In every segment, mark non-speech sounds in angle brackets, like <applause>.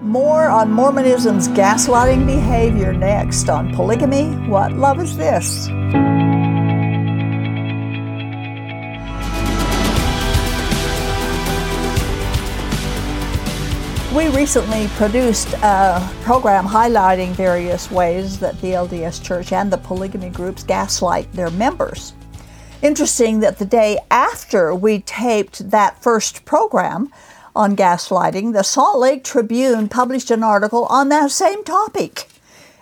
More on Mormonism's gaslighting behavior next on Polygamy What Love Is This? We recently produced a program highlighting various ways that the LDS Church and the polygamy groups gaslight their members. Interesting that the day after we taped that first program on gaslighting, the Salt Lake Tribune published an article on that same topic.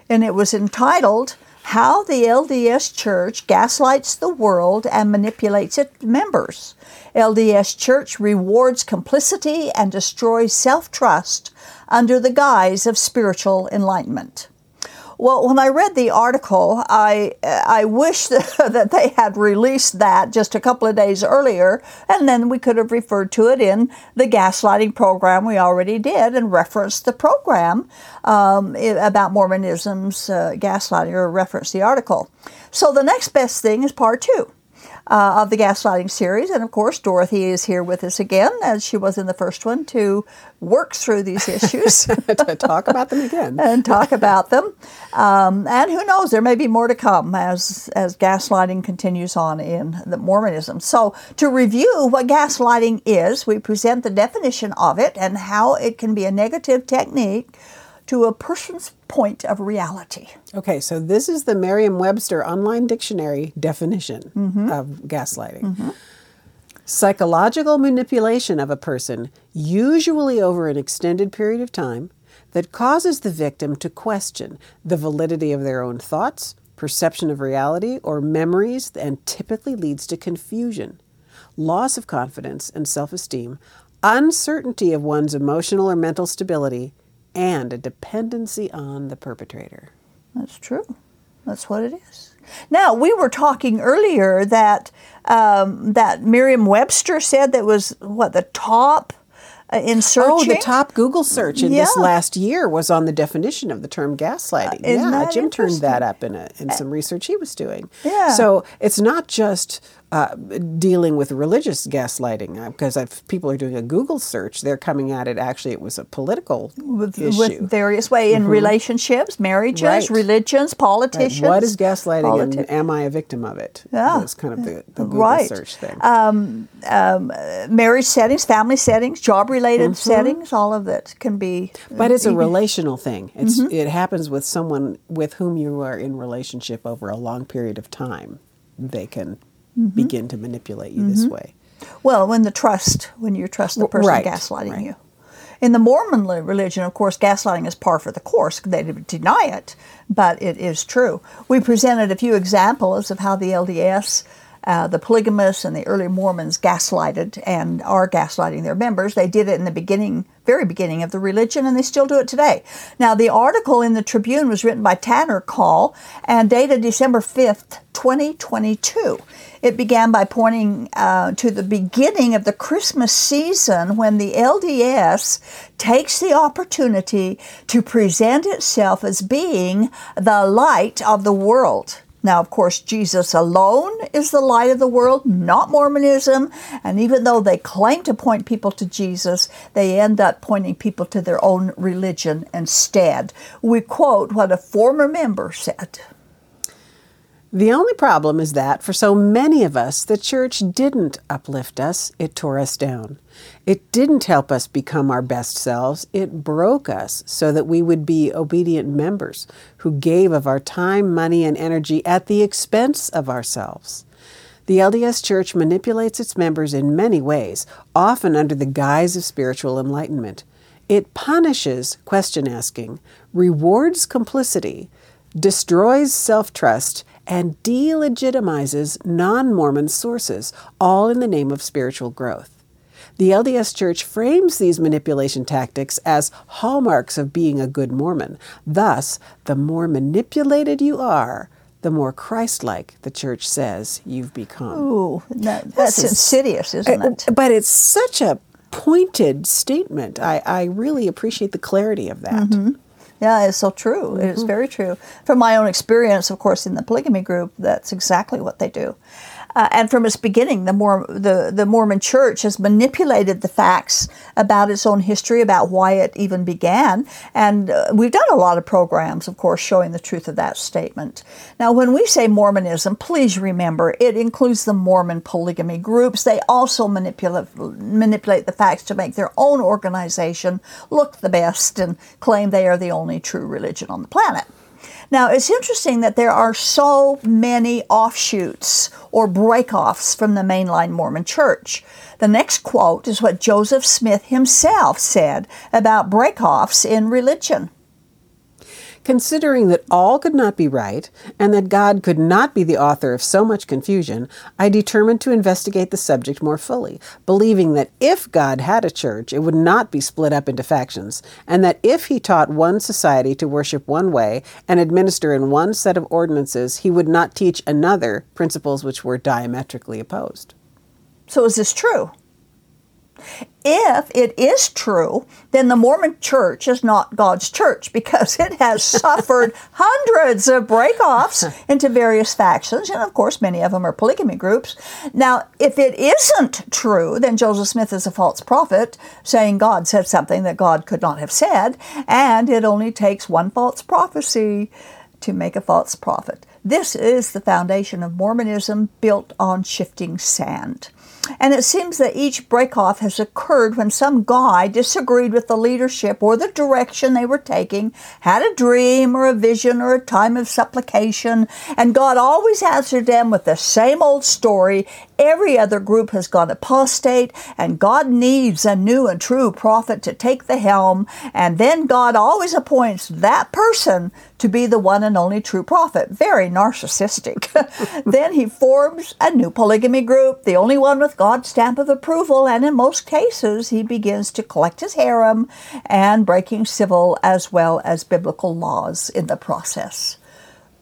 And it was entitled, How the LDS Church Gaslights the World and Manipulates its Members. LDS Church rewards complicity and destroys self trust under the guise of spiritual enlightenment. Well, when I read the article, I I wish <laughs> that they had released that just a couple of days earlier, and then we could have referred to it in the gaslighting program we already did and referenced the program um, about Mormonism's uh, gaslighting or referenced the article. So the next best thing is part two uh, of the gaslighting series. And of course, Dorothy is here with us again, as she was in the first one, to work through these <laughs> issues. to talk about them again. <laughs> and talk about them. Um, and who knows, there may be more to come as, as gaslighting continues on in the Mormonism. So, to review what gaslighting is, we present the definition of it and how it can be a negative technique to a person's point of reality. Okay, so this is the Merriam Webster Online Dictionary definition mm-hmm. of gaslighting. Mm-hmm. Psychological manipulation of a person, usually over an extended period of time, that causes the victim to question the validity of their own thoughts, perception of reality, or memories, and typically leads to confusion, loss of confidence and self esteem, uncertainty of one's emotional or mental stability, and a dependency on the perpetrator. That's true. That's what it is. Now we were talking earlier that um, that Merriam-Webster said that was what the top uh, in searching. Oh, the top Google search in yeah. this last year was on the definition of the term gaslighting. Uh, yeah, Jim turned that up in a, in some research he was doing. Yeah. So it's not just uh, dealing with religious gaslighting because uh, if people are doing a Google search, they're coming at it. Actually, it was a political with, issue. with various way in mm-hmm. relationships, marriages, right. religions, politicians. Right. What is gaslighting, Politi- and am I a victim of it? Yeah, was kind of the, the Google right. search thing. Um, um, marriage settings, family settings, job-related mm-hmm. settings, all of that can be. But it's a relational thing. It's mm-hmm. it happens with someone with whom you are in relationship over a long period of time. They can mm-hmm. begin to manipulate you mm-hmm. this way. Well, when the trust, when you trust the person right. gaslighting right. you. In the Mormon religion, of course, gaslighting is par for the course. They deny it, but it is true. We presented a few examples of how the LDS uh, the polygamists and the early Mormons gaslighted and are gaslighting their members. They did it in the beginning, very beginning of the religion, and they still do it today. Now, the article in the Tribune was written by Tanner Call and dated December 5th, 2022. It began by pointing uh, to the beginning of the Christmas season when the LDS takes the opportunity to present itself as being the light of the world. Now, of course, Jesus alone is the light of the world, not Mormonism. And even though they claim to point people to Jesus, they end up pointing people to their own religion instead. We quote what a former member said. The only problem is that for so many of us, the church didn't uplift us, it tore us down. It didn't help us become our best selves, it broke us so that we would be obedient members who gave of our time, money, and energy at the expense of ourselves. The LDS Church manipulates its members in many ways, often under the guise of spiritual enlightenment. It punishes question asking, rewards complicity, destroys self trust, and delegitimizes non Mormon sources, all in the name of spiritual growth. The LDS Church frames these manipulation tactics as hallmarks of being a good Mormon. Thus, the more manipulated you are, the more Christ like the church says you've become. Ooh, that, that's is, insidious, isn't it? But it's such a pointed statement. I, I really appreciate the clarity of that. Mm-hmm. Yeah, it's so true. Mm-hmm. It is very true. From my own experience, of course, in the polygamy group, that's exactly what they do. Uh, and from its beginning, the, the, the Mormon church has manipulated the facts about its own history, about why it even began. And uh, we've done a lot of programs, of course, showing the truth of that statement. Now, when we say Mormonism, please remember it includes the Mormon polygamy groups. They also manipulate, manipulate the facts to make their own organization look the best and claim they are the only true religion on the planet. Now, it's interesting that there are so many offshoots or breakoffs from the mainline Mormon church. The next quote is what Joseph Smith himself said about breakoffs in religion. Considering that all could not be right, and that God could not be the author of so much confusion, I determined to investigate the subject more fully, believing that if God had a church, it would not be split up into factions, and that if he taught one society to worship one way and administer in one set of ordinances, he would not teach another principles which were diametrically opposed. So, is this true? If it is true, then the Mormon church is not God's church because it has <laughs> suffered hundreds of breakoffs into various factions, and of course, many of them are polygamy groups. Now, if it isn't true, then Joseph Smith is a false prophet, saying God said something that God could not have said, and it only takes one false prophecy to make a false prophet. This is the foundation of Mormonism built on shifting sand. And it seems that each breakoff has occurred when some guy disagreed with the leadership or the direction they were taking, had a dream or a vision or a time of supplication, and God always answered them with the same old story. Every other group has gone apostate, and God needs a new and true prophet to take the helm, and then God always appoints that person to be the one and only true prophet. Very narcissistic. <laughs> then he forms a new polygamy group, the only one with God's stamp of approval, and in most cases, he begins to collect his harem and breaking civil as well as biblical laws in the process.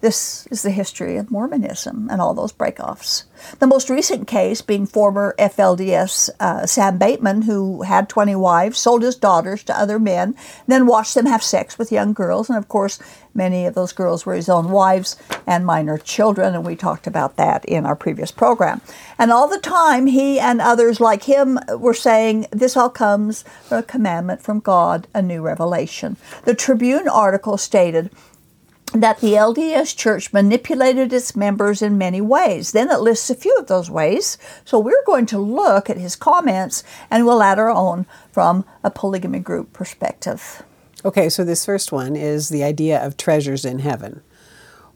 This is the history of Mormonism and all those breakoffs. The most recent case being former FLDS uh, Sam Bateman, who had 20 wives, sold his daughters to other men, then watched them have sex with young girls. And of course, many of those girls were his own wives and minor children, and we talked about that in our previous program. And all the time, he and others like him were saying, This all comes from a commandment from God, a new revelation. The Tribune article stated, that the LDS Church manipulated its members in many ways. Then it lists a few of those ways. So we're going to look at his comments and we'll add our own from a polygamy group perspective. Okay, so this first one is the idea of treasures in heaven.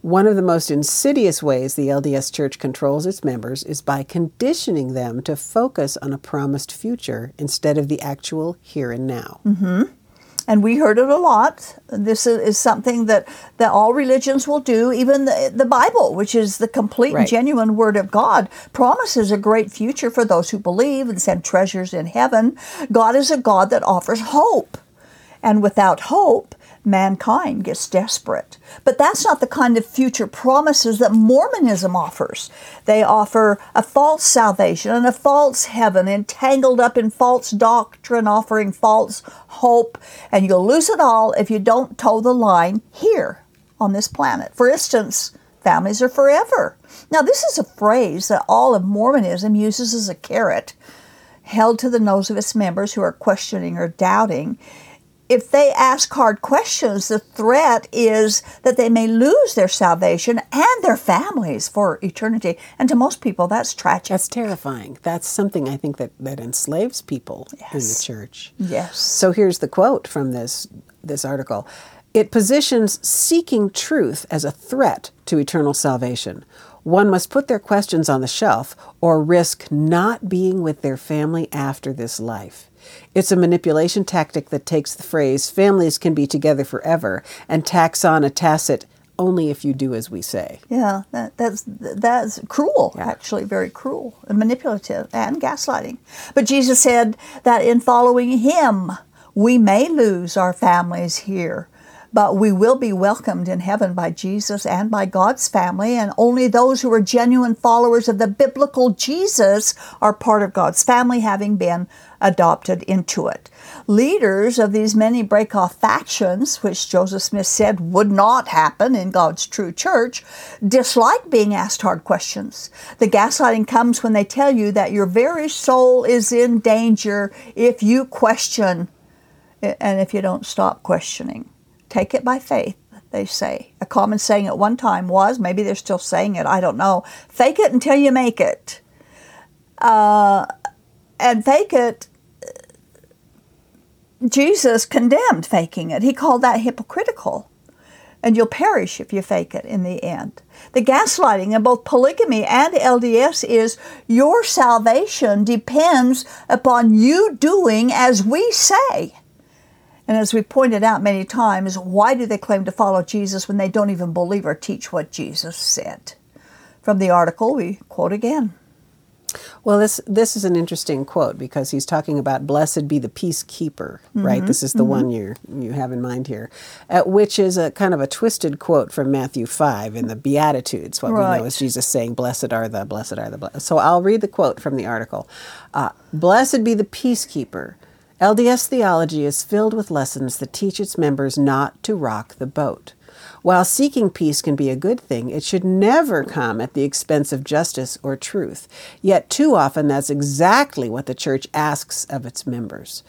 One of the most insidious ways the LDS Church controls its members is by conditioning them to focus on a promised future instead of the actual here and now. Mm-hmm and we heard it a lot. This is something that, that all religions will do. Even the, the Bible, which is the complete right. and genuine Word of God, promises a great future for those who believe and send treasures in heaven. God is a God that offers hope. And without hope, mankind gets desperate. But that's not the kind of future promises that Mormonism offers. They offer a false salvation and a false heaven, entangled up in false doctrine, offering false hope, and you'll lose it all if you don't toe the line here on this planet. For instance, families are forever. Now, this is a phrase that all of Mormonism uses as a carrot held to the nose of its members who are questioning or doubting if they ask hard questions, the threat is that they may lose their salvation and their families for eternity. And to most people, that's tragic. That's terrifying. That's something I think that, that enslaves people yes. in the church. Yes. So here's the quote from this, this article It positions seeking truth as a threat to eternal salvation. One must put their questions on the shelf or risk not being with their family after this life. It's a manipulation tactic that takes the phrase, families can be together forever, and tacks on a tacit, only if you do as we say. Yeah, that, that's that's cruel, yeah. actually, very cruel and manipulative and gaslighting. But Jesus said that in following Him, we may lose our families here, but we will be welcomed in heaven by Jesus and by God's family, and only those who are genuine followers of the biblical Jesus are part of God's family, having been adopted into it. Leaders of these many break off factions, which Joseph Smith said would not happen in God's true church, dislike being asked hard questions. The gaslighting comes when they tell you that your very soul is in danger if you question and if you don't stop questioning. Take it by faith, they say. A common saying at one time was, maybe they're still saying it, I don't know, fake it until you make it. Uh, and fake it, Jesus condemned faking it. He called that hypocritical. And you'll perish if you fake it in the end. The gaslighting in both polygamy and LDS is your salvation depends upon you doing as we say. And as we pointed out many times, why do they claim to follow Jesus when they don't even believe or teach what Jesus said? From the article, we quote again. Well, this this is an interesting quote because he's talking about "Blessed be the peacekeeper," mm-hmm, right? This is the mm-hmm. one you you have in mind here, uh, which is a kind of a twisted quote from Matthew five in the Beatitudes. What right. we know is Jesus saying, "Blessed are the, blessed are the." Blessed. So I'll read the quote from the article: uh, "Blessed be the peacekeeper." LDS theology is filled with lessons that teach its members not to rock the boat. While seeking peace can be a good thing, it should never come at the expense of justice or truth. Yet, too often, that's exactly what the church asks of its members.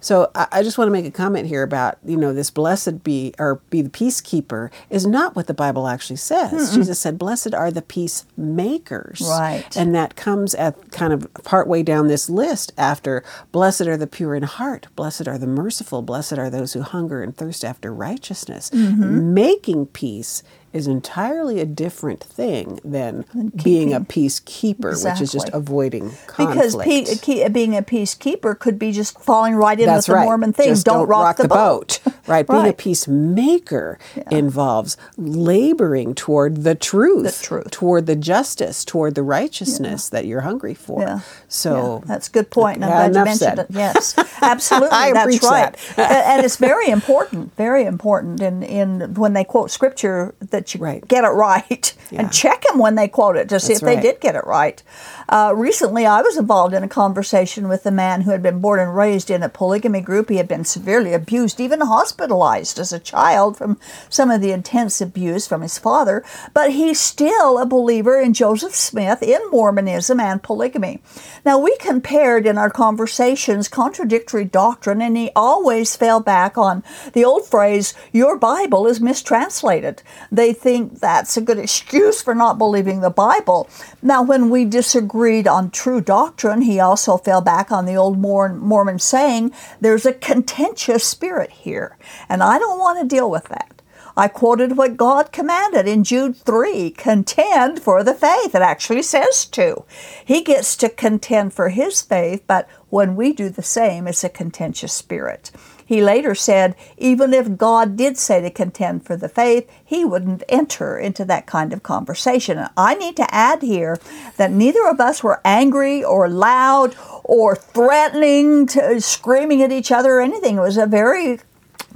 So I, I just want to make a comment here about you know this blessed be or be the peacekeeper is not what the Bible actually says. Mm-mm. Jesus said, "Blessed are the peacemakers," right? And that comes at kind of partway down this list after "Blessed are the pure in heart," "Blessed are the merciful," "Blessed are those who hunger and thirst after righteousness." Mm-hmm. Making peace is entirely a different thing than being a peacekeeper, exactly. which is just avoiding conflict. Because pe- being a peacekeeper could be just falling right in That's with right. the Mormon thing. Don't, don't, rock, rock the, the, boat. boat. <laughs> right. Being a peacemaker yeah. involves laboring toward the truth, the truth, toward the justice, toward the righteousness yeah. that you're hungry for. Yeah. So that's a good point. And I'm uh, glad you mentioned said. it. Yes, <laughs> absolutely. I that's right. That. and it's very important, very important in, in when they quote scripture that that you right. get it right <laughs> yeah. and check them when they quote it to see That's if right. they did get it right. Uh, recently, I was involved in a conversation with a man who had been born and raised in a polygamy group. He had been severely abused, even hospitalized as a child from some of the intense abuse from his father, but he's still a believer in Joseph Smith, in Mormonism, and polygamy. Now, we compared in our conversations contradictory doctrine, and he always fell back on the old phrase, Your Bible is mistranslated. They think that's a good excuse for not believing the Bible. Now, when we disagreed on true doctrine, he also fell back on the old Mormon saying, there's a contentious spirit here, and I don't want to deal with that. I quoted what God commanded in Jude 3 contend for the faith. It actually says to. He gets to contend for his faith, but when we do the same, it's a contentious spirit. He later said, even if God did say to contend for the faith, he wouldn't enter into that kind of conversation. And I need to add here that neither of us were angry or loud or threatening to screaming at each other or anything. It was a very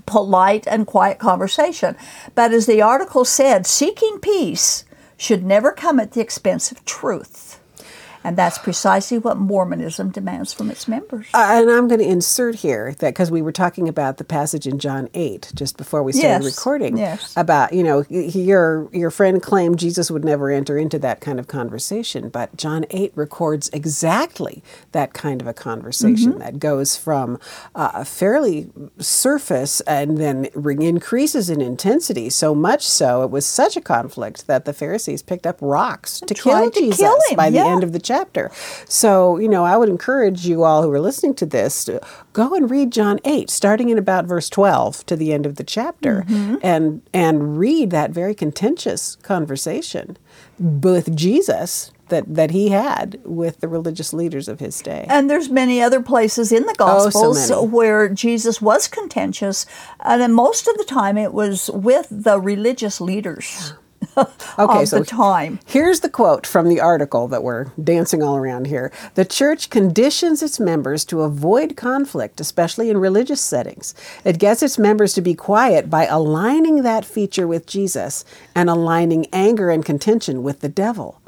polite and quiet conversation. But as the article said, seeking peace should never come at the expense of truth. And that's precisely what Mormonism demands from its members. Uh, and I'm going to insert here that because we were talking about the passage in John 8 just before we started yes. recording yes. about, you know, your your friend claimed Jesus would never enter into that kind of conversation, but John 8 records exactly that kind of a conversation mm-hmm. that goes from uh, a fairly surface and then increases in intensity so much so it was such a conflict that the Pharisees picked up rocks to kill to Jesus kill by yeah. the end of the chapter chapter. So, you know, I would encourage you all who are listening to this to go and read John 8, starting in about verse 12 to the end of the chapter, mm-hmm. and, and read that very contentious conversation with Jesus that, that he had with the religious leaders of his day. And there's many other places in the Gospels oh, so where Jesus was contentious, and most of the time it was with the religious leaders. <laughs> Okay, so the time. Here's the quote from the article that we're dancing all around here. The church conditions its members to avoid conflict, especially in religious settings. It gets its members to be quiet by aligning that feature with Jesus and aligning anger and contention with the devil.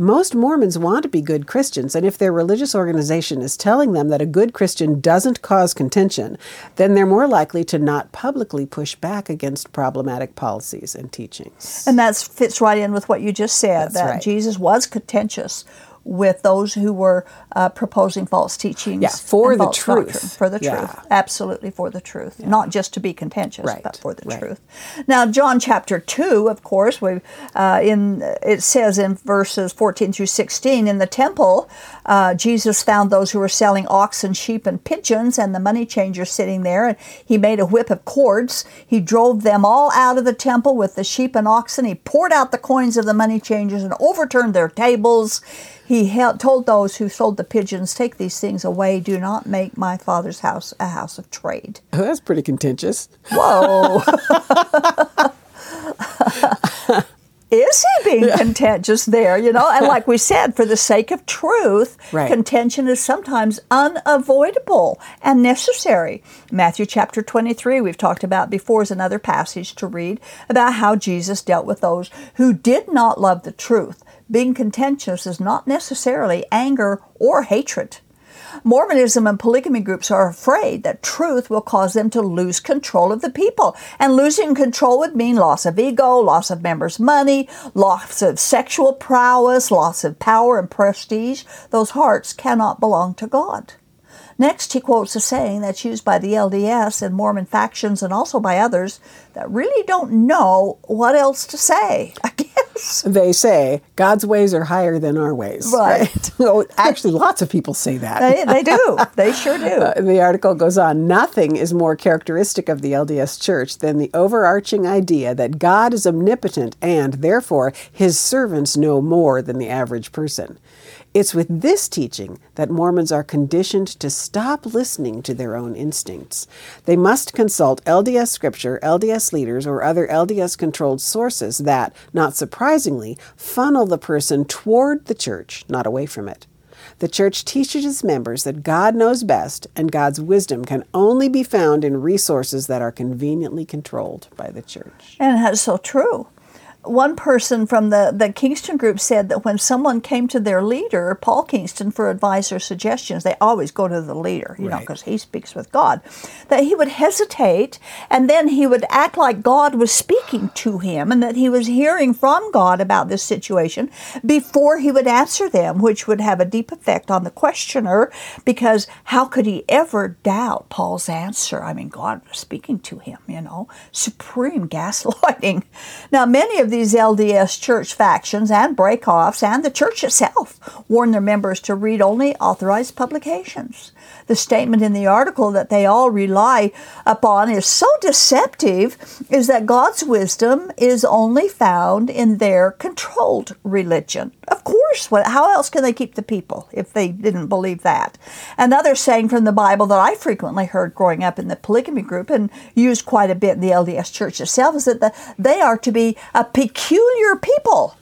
Most Mormons want to be good Christians, and if their religious organization is telling them that a good Christian doesn't cause contention, then they're more likely to not publicly push back against problematic policies and teachings. And that fits right in with what you just said That's that right. Jesus was contentious with those who were uh, proposing false teachings. Yeah, for the truth. doctrine. For the Yeah. truth. Absolutely for the truth. Not just to be contentious, Right, but for the right. truth. Now, John chapter 2, of course, we uh, in it says in verses 14 through 16, in the temple, uh, Jesus found those who were selling oxen, sheep, and pigeons, and the money changers sitting there, and he made a whip of cords. He drove them all out of the temple with the sheep and oxen. He poured out the coins of the money changers and overturned their tables. He held, told those who sold the pigeons, Take these things away. Do not make my father's house a house of trade. Oh, <laughs> that's pretty contentious. Whoa. <laughs> Is he being contentious there? You know, and like we said, for the sake of truth, Right. contention is sometimes unavoidable and necessary. Matthew chapter 23, we've talked about before, is another passage to read about how Jesus dealt with those who did not love the truth. Being contentious is not necessarily anger or hatred. Mormonism and polygamy groups are afraid that truth will cause them to lose control of the people. And losing control would mean loss of ego, loss of members' money, loss of sexual prowess, loss of power and prestige. Those hearts cannot belong to God. Next, he quotes a saying that's used by the LDS and Mormon factions and also by others that really don't know what else to say, <laughs> I guess. They say God's ways are higher than our ways. Right. <laughs> Oh, Actually, lots of people say that. They, they do. They sure do. <laughs> Uh, the article goes on Nothing is more characteristic of the LDS Church than the overarching idea that God is omnipotent and, therefore, his servants know more than the average person. It's with this teaching that Mormons are conditioned to stop listening to their own instincts. They must consult LDS scripture, LDS leaders, or other LDS controlled sources that, not surprisingly, funnel the person toward the church, not away from it. The church teaches its members that God knows best and God's wisdom can only be found in resources that are conveniently controlled by the church. And that's so true. One person from the, the Kingston group said that when someone came to their leader, Paul Kingston, for advice or suggestions, they always go to the leader, you know, because he speaks with God, that he would hesitate and then he would act like God was speaking to him and that he was hearing from God about this situation before he would answer them, which would have a deep effect on the questioner because how could he ever doubt Paul's answer? I mean, God was speaking to him, you know, supreme gaslighting. <laughs> Now, many of these LDS church factions and breakoffs and the church itself warn their members to read only authorized publications. The statement in the article that they all rely upon is so deceptive is that God's wisdom is only found in their controlled religion. Of course, what, how else can they keep the people if they didn't believe that? Another saying from the Bible that I frequently heard growing up in the polygamy group and used quite a bit in the LDS church itself is that the, they are to be a peculiar people.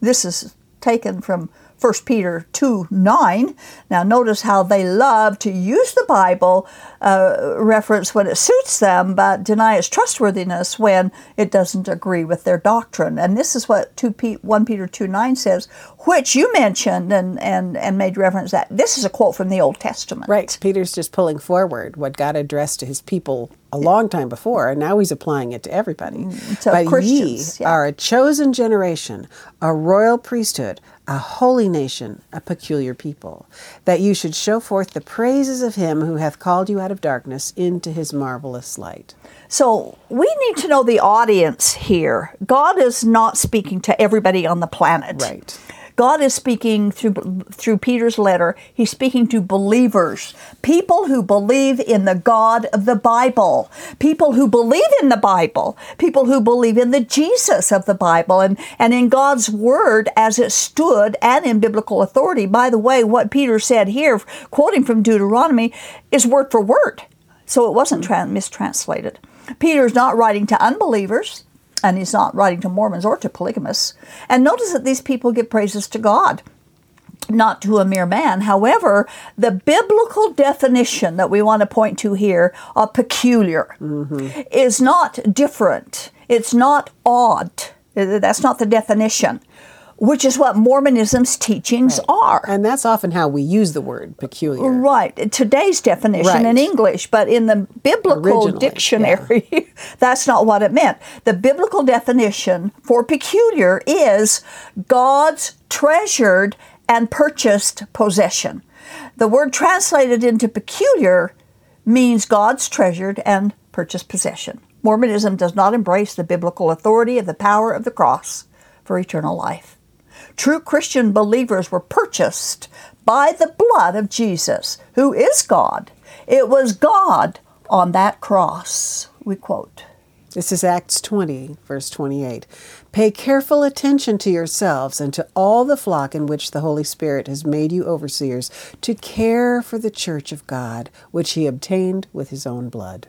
This is taken from 1 Peter 2 9. Now, notice how they love to use the Bible uh, reference when it suits them, but deny its trustworthiness when it doesn't agree with their doctrine. And this is what 2 Pe- 1 Peter 2 9 says, which you mentioned and, and, and made reference that. This is a quote from the Old Testament. Right. Peter's just pulling forward what God addressed to his people a long time before, and now he's applying it to everybody. Mm, to but Christians, ye yeah. are a chosen generation, a royal priesthood, a holy nation, a peculiar people, that you should show forth the praises of him who hath called you out of darkness into his marvelous light. So we need to know the audience here. God is not speaking to everybody on the planet. Right. God is speaking through through Peter's letter. He's speaking to believers, people who believe in the God of the Bible, people who believe in the Bible, people who believe in the Jesus of the Bible and, and in God's word as it stood and in biblical authority. By the way, what Peter said here, quoting from Deuteronomy, is word for word. So it wasn't tran mistranslated. Peter's not writing to unbelievers. And he's not writing to Mormons or to polygamists. And notice that these people give praises to God not to a mere man. However, the biblical definition that we want to point to here of peculiar mm-hmm. is not different. It's not odd. That's not the definition which is what Mormonism's teachings right. are. And that's often how we use the word peculiar. Right. Today's definition right. in English, but in the biblical Originally, dictionary, yeah. <laughs> that's not what it meant. The biblical definition for peculiar is God's treasured and purchased possession. The word translated into peculiar means God's treasured and purchased possession. Mormonism does not embrace the biblical authority of the power of the cross for eternal life. True Christian believers were purchased by the blood of Jesus, who is God. It was God on that cross, we quote. This is Acts 20, verse 28. Pay careful attention to yourselves and to all the flock in which the Holy Spirit has made you overseers to care for the church of God, which he obtained with his own blood.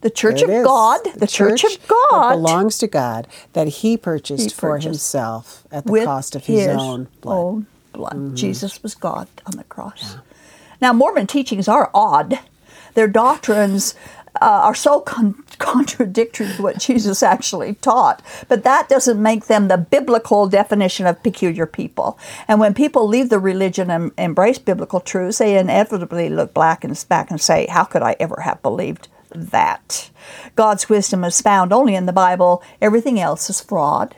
The church of God, the, the church, church, of God belongs to God that he purchased, he purchased for himself at the cost of his, his own blood. Own blood. Mm-hmm. Jesus was God on the cross. Yeah. Now, Mormon teachings are odd. Their doctrines uh, are so con- contradictory to what Jesus actually taught. But that doesn't make them the biblical definition of peculiar people. And when people leave the religion and embrace biblical truths, they inevitably look back and back and say, "How could I ever have believed that?" God's wisdom is found only in the Bible. Everything else is fraud.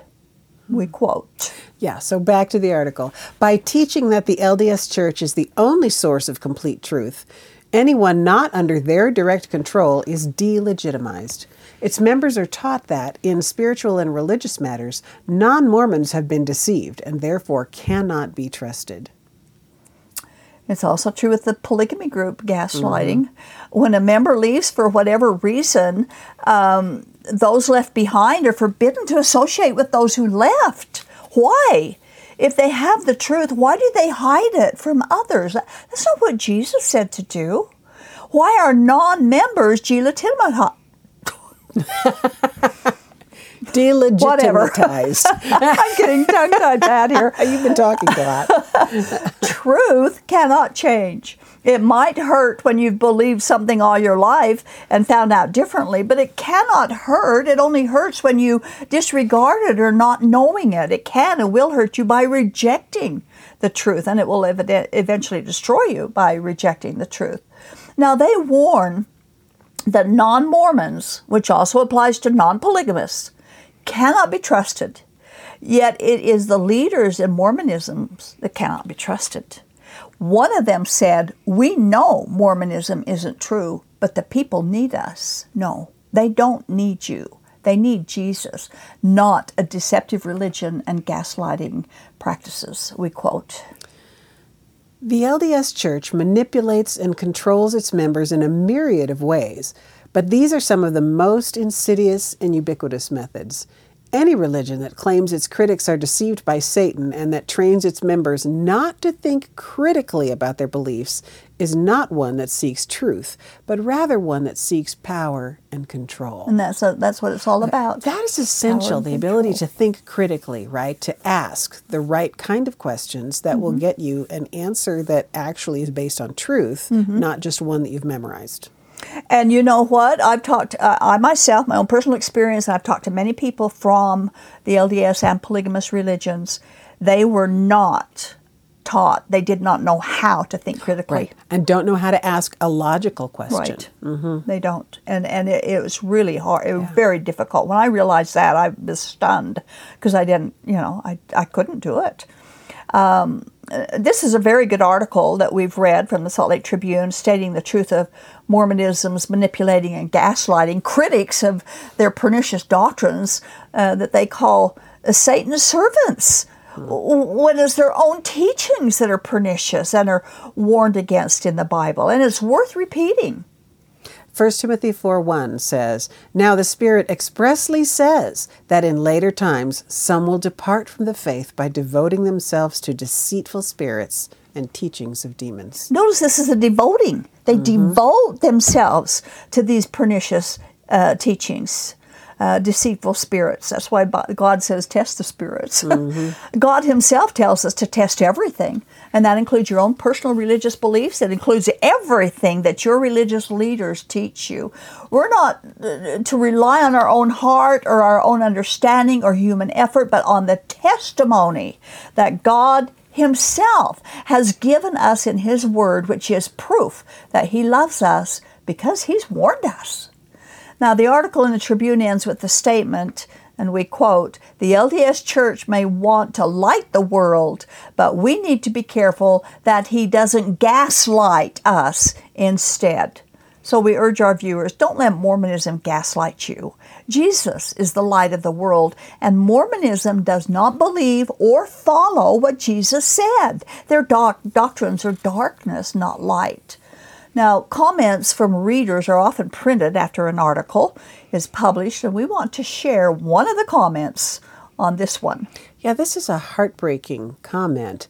We quote. Yeah, so back to the article. By teaching that the LDS Church is the only source of complete truth, Anyone not under their direct control is delegitimized. Its members are taught that, in spiritual and religious matters, non Mormons have been deceived and therefore cannot be trusted. It's also true with the polygamy group gaslighting. Mm-hmm. When a member leaves for whatever reason, um, those left behind are forbidden to associate with those who left. Why? If they have the truth, why do they hide it from others? That's not what Jesus said to do. Why are non members delegitimized? <laughs> Delegitimized. <laughs> I'm getting tongue tied bad here. <laughs> You've been talking a lot. <laughs> Truth cannot change. It might hurt when you've believed something all your life and found out differently, but it cannot hurt. It only hurts when you disregard it or not knowing it. It can and will hurt you by rejecting the truth, and it will eventually destroy you by rejecting the truth. Now, they warn that non Mormons, which also applies to non polygamists, cannot be trusted. Yet it is the leaders in Mormonism that cannot be trusted. One of them said, We know Mormonism isn't true, but the people need us. No, they don't need you. They need Jesus, not a deceptive religion and gaslighting practices, we quote. The LDS Church manipulates and controls its members in a myriad of ways, but these are some of the most insidious and ubiquitous methods. Any religion that claims its critics are deceived by Satan and that trains its members not to think critically about their beliefs is not one that seeks truth, but rather one that seeks power and control. And that's a, that's what it's all about. That is essential, the ability to think critically, right? To ask the right kind of questions that mm-hmm. will get you an answer that actually is based on truth, mm-hmm. not just one that you've memorized. And you know what? I've talked, uh, I myself, my own personal experience, I've talked to many people from the LDS and polygamous religions. They were not taught, they did not know how to think critically. Right. And don't know how to ask a logical question. Right. Mm-hmm. They don't. And, and it, it, was really hard. It was yeah. very difficult. When I realized that, I was stunned because I didn't, you know, I, I couldn't do it. Um, this is a very good article that we've read from the Salt Lake Tribune stating the truth of Mormonism's manipulating and gaslighting critics of their pernicious doctrines uh, that they call Satan's servants. When it's their own teachings that are pernicious and are warned against in the Bible. And it's worth repeating. 1 Timothy 4 1 says, Now the Spirit expressly says that in later times some will depart from the faith by devoting themselves to deceitful spirits and teachings of demons. Notice this is a devoting. They mm-hmm. devote themselves to these pernicious uh, teachings. Uh, deceitful spirits. That's why God says test the spirits. <laughs> Mm-hmm. God Himself tells us to test everything, and that includes your own personal religious beliefs. It includes everything that your religious leaders teach you. We're not uh, to rely on our own heart or our own understanding or human effort, but on the testimony that God Himself has given us in His Word, which is proof that He loves us because He's warned us. Now, the article in the Tribune ends with the statement, and we quote The LDS Church may want to light the world, but we need to be careful that he doesn't gaslight us instead. So we urge our viewers don't let Mormonism gaslight you. Jesus is the light of the world, and Mormonism does not believe or follow what Jesus said. Their doc- doctrines are darkness, not light. Now, comments from readers are often printed after an article is published, and we want to share one of the comments on this one. Yeah, this is a heartbreaking comment.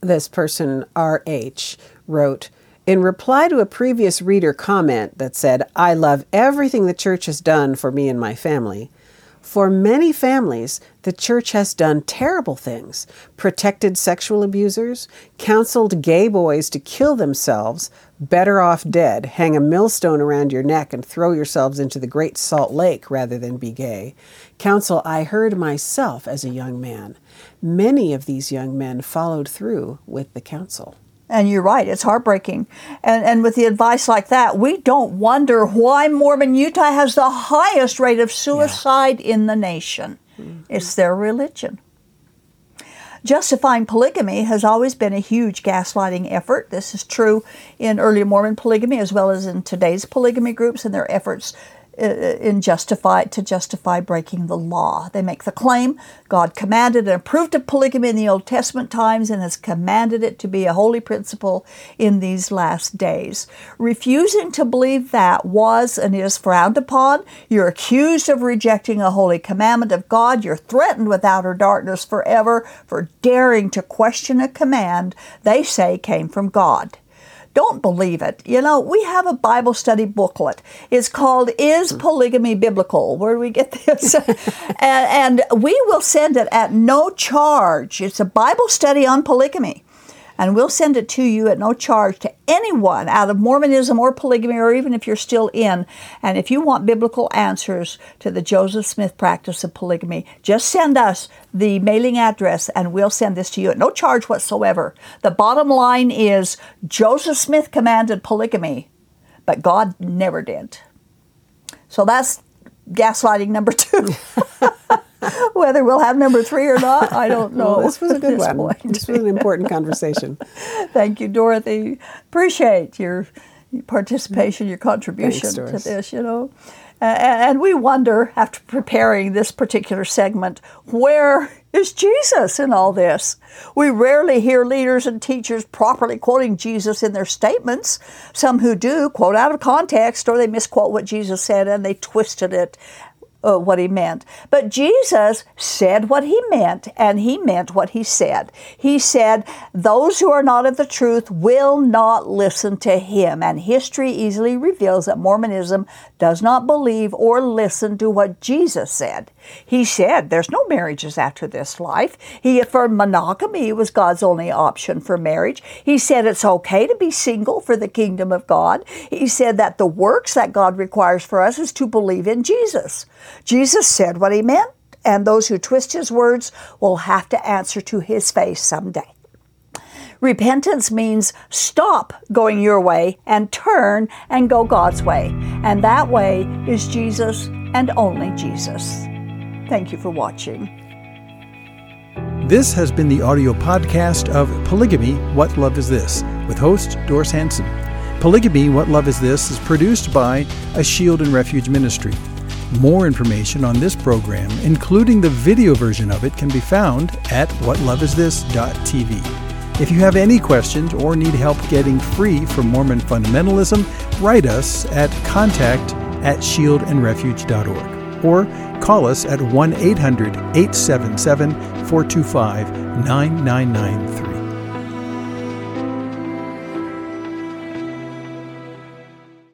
This person, RH, wrote In reply to a previous reader comment that said, I love everything the church has done for me and my family, for many families, the church has done terrible things protected sexual abusers, counseled gay boys to kill themselves, better off dead, hang a millstone around your neck and throw yourselves into the Great Salt Lake rather than be gay. Counsel I heard myself as a young man. Many of these young men followed through with the counsel. And you're right, it's heartbreaking. And, and with the advice like that, we don't wonder why Mormon Utah has the highest rate of suicide yeah. in the nation. Mm-hmm. It's their religion. Justifying polygamy has always been a huge gaslighting effort. This is true in early Mormon polygamy as well as in today's polygamy groups and their efforts Uh, in justify to justify breaking the law. They make the claim God commanded and approved of polygamy in the Old Testament times and has commanded it to be a holy principle in these last days. Refusing to believe that was and is frowned upon. You're accused of rejecting a holy commandment of God. You're threatened with outer darkness forever for daring to question a command they say came from God. Don't believe it. You know, we have a Bible study booklet. It's called Is Polygamy Biblical? Where do we get <laughs> this? and, and we will send it at no charge. It's a Bible study on polygamy and we'll send it to you at no charge to anyone out of Mormonism or polygamy, or even if you're still in. And if you want biblical answers to the Joseph Smith practice of polygamy, just send us the mailing address and we'll send this to you at no charge whatsoever. The bottom line is Joseph Smith commanded polygamy, but God never did. So that's gaslighting number two. <laughs> <laughs> Whether we'll have number three or not, I don't know. Well, this was a <laughs> good one. Point. This was an <laughs> important conversation. Thank you, Dorothy. Appreciate your participation, your contribution Thanks, to this, you know. Uh, and we wonder, after preparing this particular segment, where is Jesus in all this? We rarely hear leaders and teachers properly quoting Jesus in their statements. Some who do quote out of context or they misquote what Jesus said and they twisted it uh, what he meant. But Jesus said what he meant, and he meant what he said. He said, Those who are not of the truth will not listen to him. And history easily reveals that Mormonism does not believe or listen to what Jesus said. He said there's no marriages after this life. He affirmed monogamy was God's only option for marriage. He said it's okay to be single for the kingdom of God. He said that the works that God requires for us is to believe in Jesus. Jesus said what he meant, and those who twist his words will have to answer to his face someday. Repentance means stop going your way and turn and go God's way. And that way is Jesus and only Jesus. Thank you for watching. This has been the audio podcast of Polygamy What Love Is This with host Doris Hanson. Polygamy What Love Is This is produced by a Shield and Refuge ministry. More information on this program, including the video version of it, can be found at whatloveisthis.tv. If you have any questions or need help getting free from Mormon fundamentalism, write us at contact at shieldandrefuge.org or call us at 1 800 877 425 9993.